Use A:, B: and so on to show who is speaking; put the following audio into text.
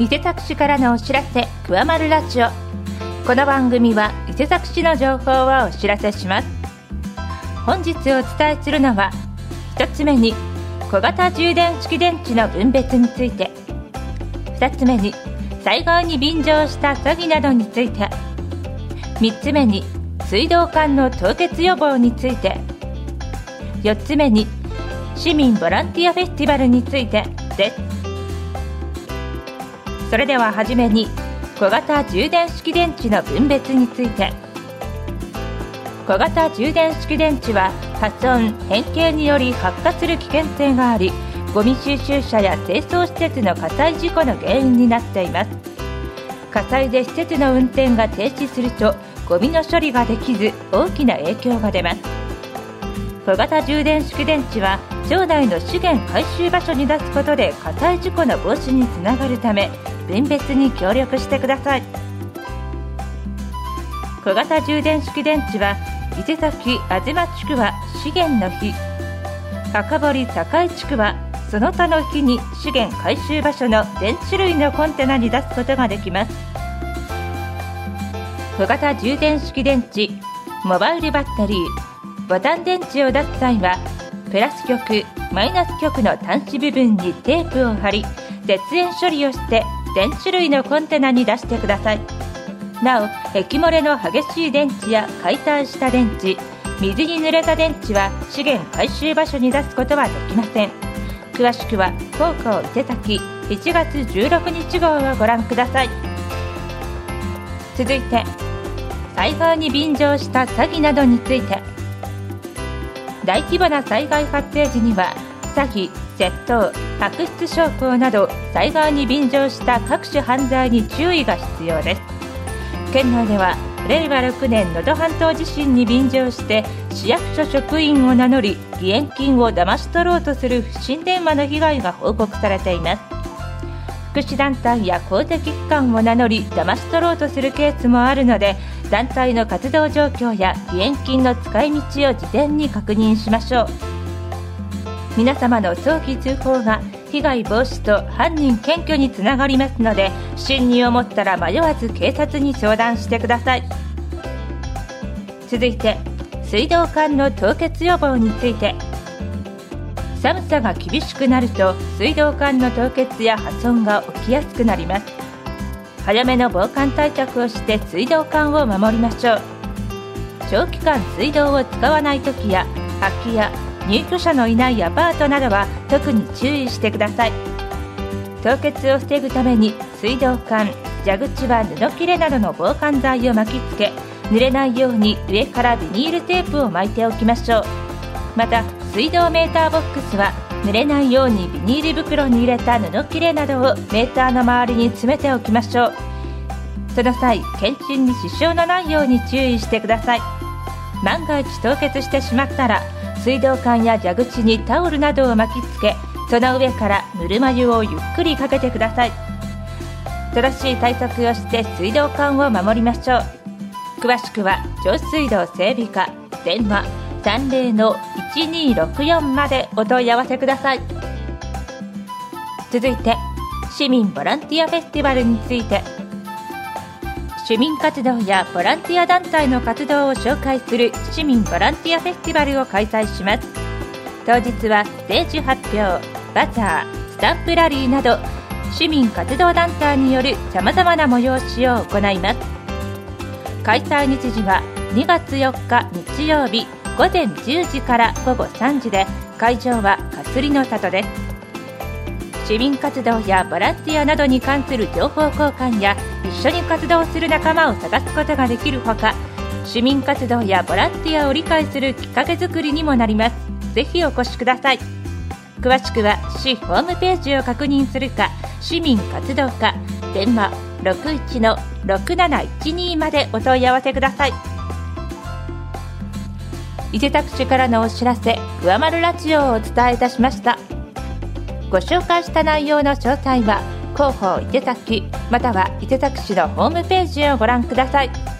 A: 伊勢崎市からのお知らせ「くわまるラジオ」この番組は伊勢崎市の情報をお知らせします。本日お伝えするのは1つ目に小型充電式電池の分別について。2つ目に災害に便乗した詐欺などについて。3つ目に水道管の凍結予防について。4つ目に市民ボランティアフェスティバルについてです。それでははじめに小型充電式電池の分別について。小型充電式電池は破損変形により発火する危険性がありゴミ収集車や清掃施設の火災事故の原因になっています。火災で施設の運転が停止するとゴミの処理ができず大きな影響が出ます。小型充電式電池は町内の資源回収場所に出すことで火災事故の防止につながるため分別に協力してください小型充電式電池は伊勢崎東地区は資源の日赤堀堺地区はその他の日に資源回収場所の電池類のコンテナに出すことができます小型充電式電池モバイルバッテリーボタン電池を出す際はプラス極マイナス極の端子部分にテープを貼り絶縁処理をして電池類のコンテナに出してください。なお液漏れの激しい電池や解体した電池水に濡れた電池は資源回収場所に出すことはできません。詳しくは高校伊勢崎1月16日号をご覧ください。続いて災害に便乗した詐欺などについて。大規模な災害発生時には詐欺窃盗悪質商法など災害に便乗した各種犯罪に注意が必要です。県内では令和6年能登半島地震に便乗して市役所職員を名乗り義援金を騙し取ろうとする不審電話の被害が報告されています。福祉団体や公的機関を名乗り騙し取ろうとするケースもあるので団体の活動状況や義援金の使い道を事前に確認しましょう。皆様の早期通報が被害防止と犯人検挙につながりますので不審に思ったら迷わず警察に相談してください。続いて水道管の凍結予防について。寒さが厳しくなると水道管の凍結や破損が起きやすくなります。早めの防寒対策をして水道管を守りましょう。長期間水道を使わない時や空き家入居者のいないアパートなどは特に注意してください。凍結を防ぐために水道管蛇口は布切れなどの防寒剤を巻きつけ濡れないように上からビニールテープを巻いておきましょう。また水道メーターボックスは濡れないようにビニール袋に入れた布切れなどをメーターの周りに詰めておきましょう。その際検診に支障のないように注意してください。万が一凍結してしまったら水道管や蛇口にタオルなどを巻きつけその上からぬるま湯をゆっくりかけてください。正しい対策をして水道管を守りましょう。詳しくは上水道整備課電話30-1264までお問い合わせください。続いて市民ボランティアフェスティバルについて。市民活動やボランティア団体の活動を紹介する市民ボランティアフェスティバルを開催します。当日はステージ発表バザースタンプラリーなど市民活動団体によるさまざまな催しを行います。開催日時は2月4日日曜日午前10時から午後3時で会場はかすりの里です。市民活動やボランティアなどに関する情報交換や一緒に活動する仲間を探すことができるほか市民活動やボランティアを理解するきっかけ作りにもなります。ぜひお越しください。詳しくは市ホームページを確認するか市民活動課電話61-6712までお問い合わせください。伊勢タクシーからのお知らせ「くわまるラジオ」をお伝えいたしました。ご紹介した内容の詳細は広報伊手崎または伊手崎市のホームページをご覧ください。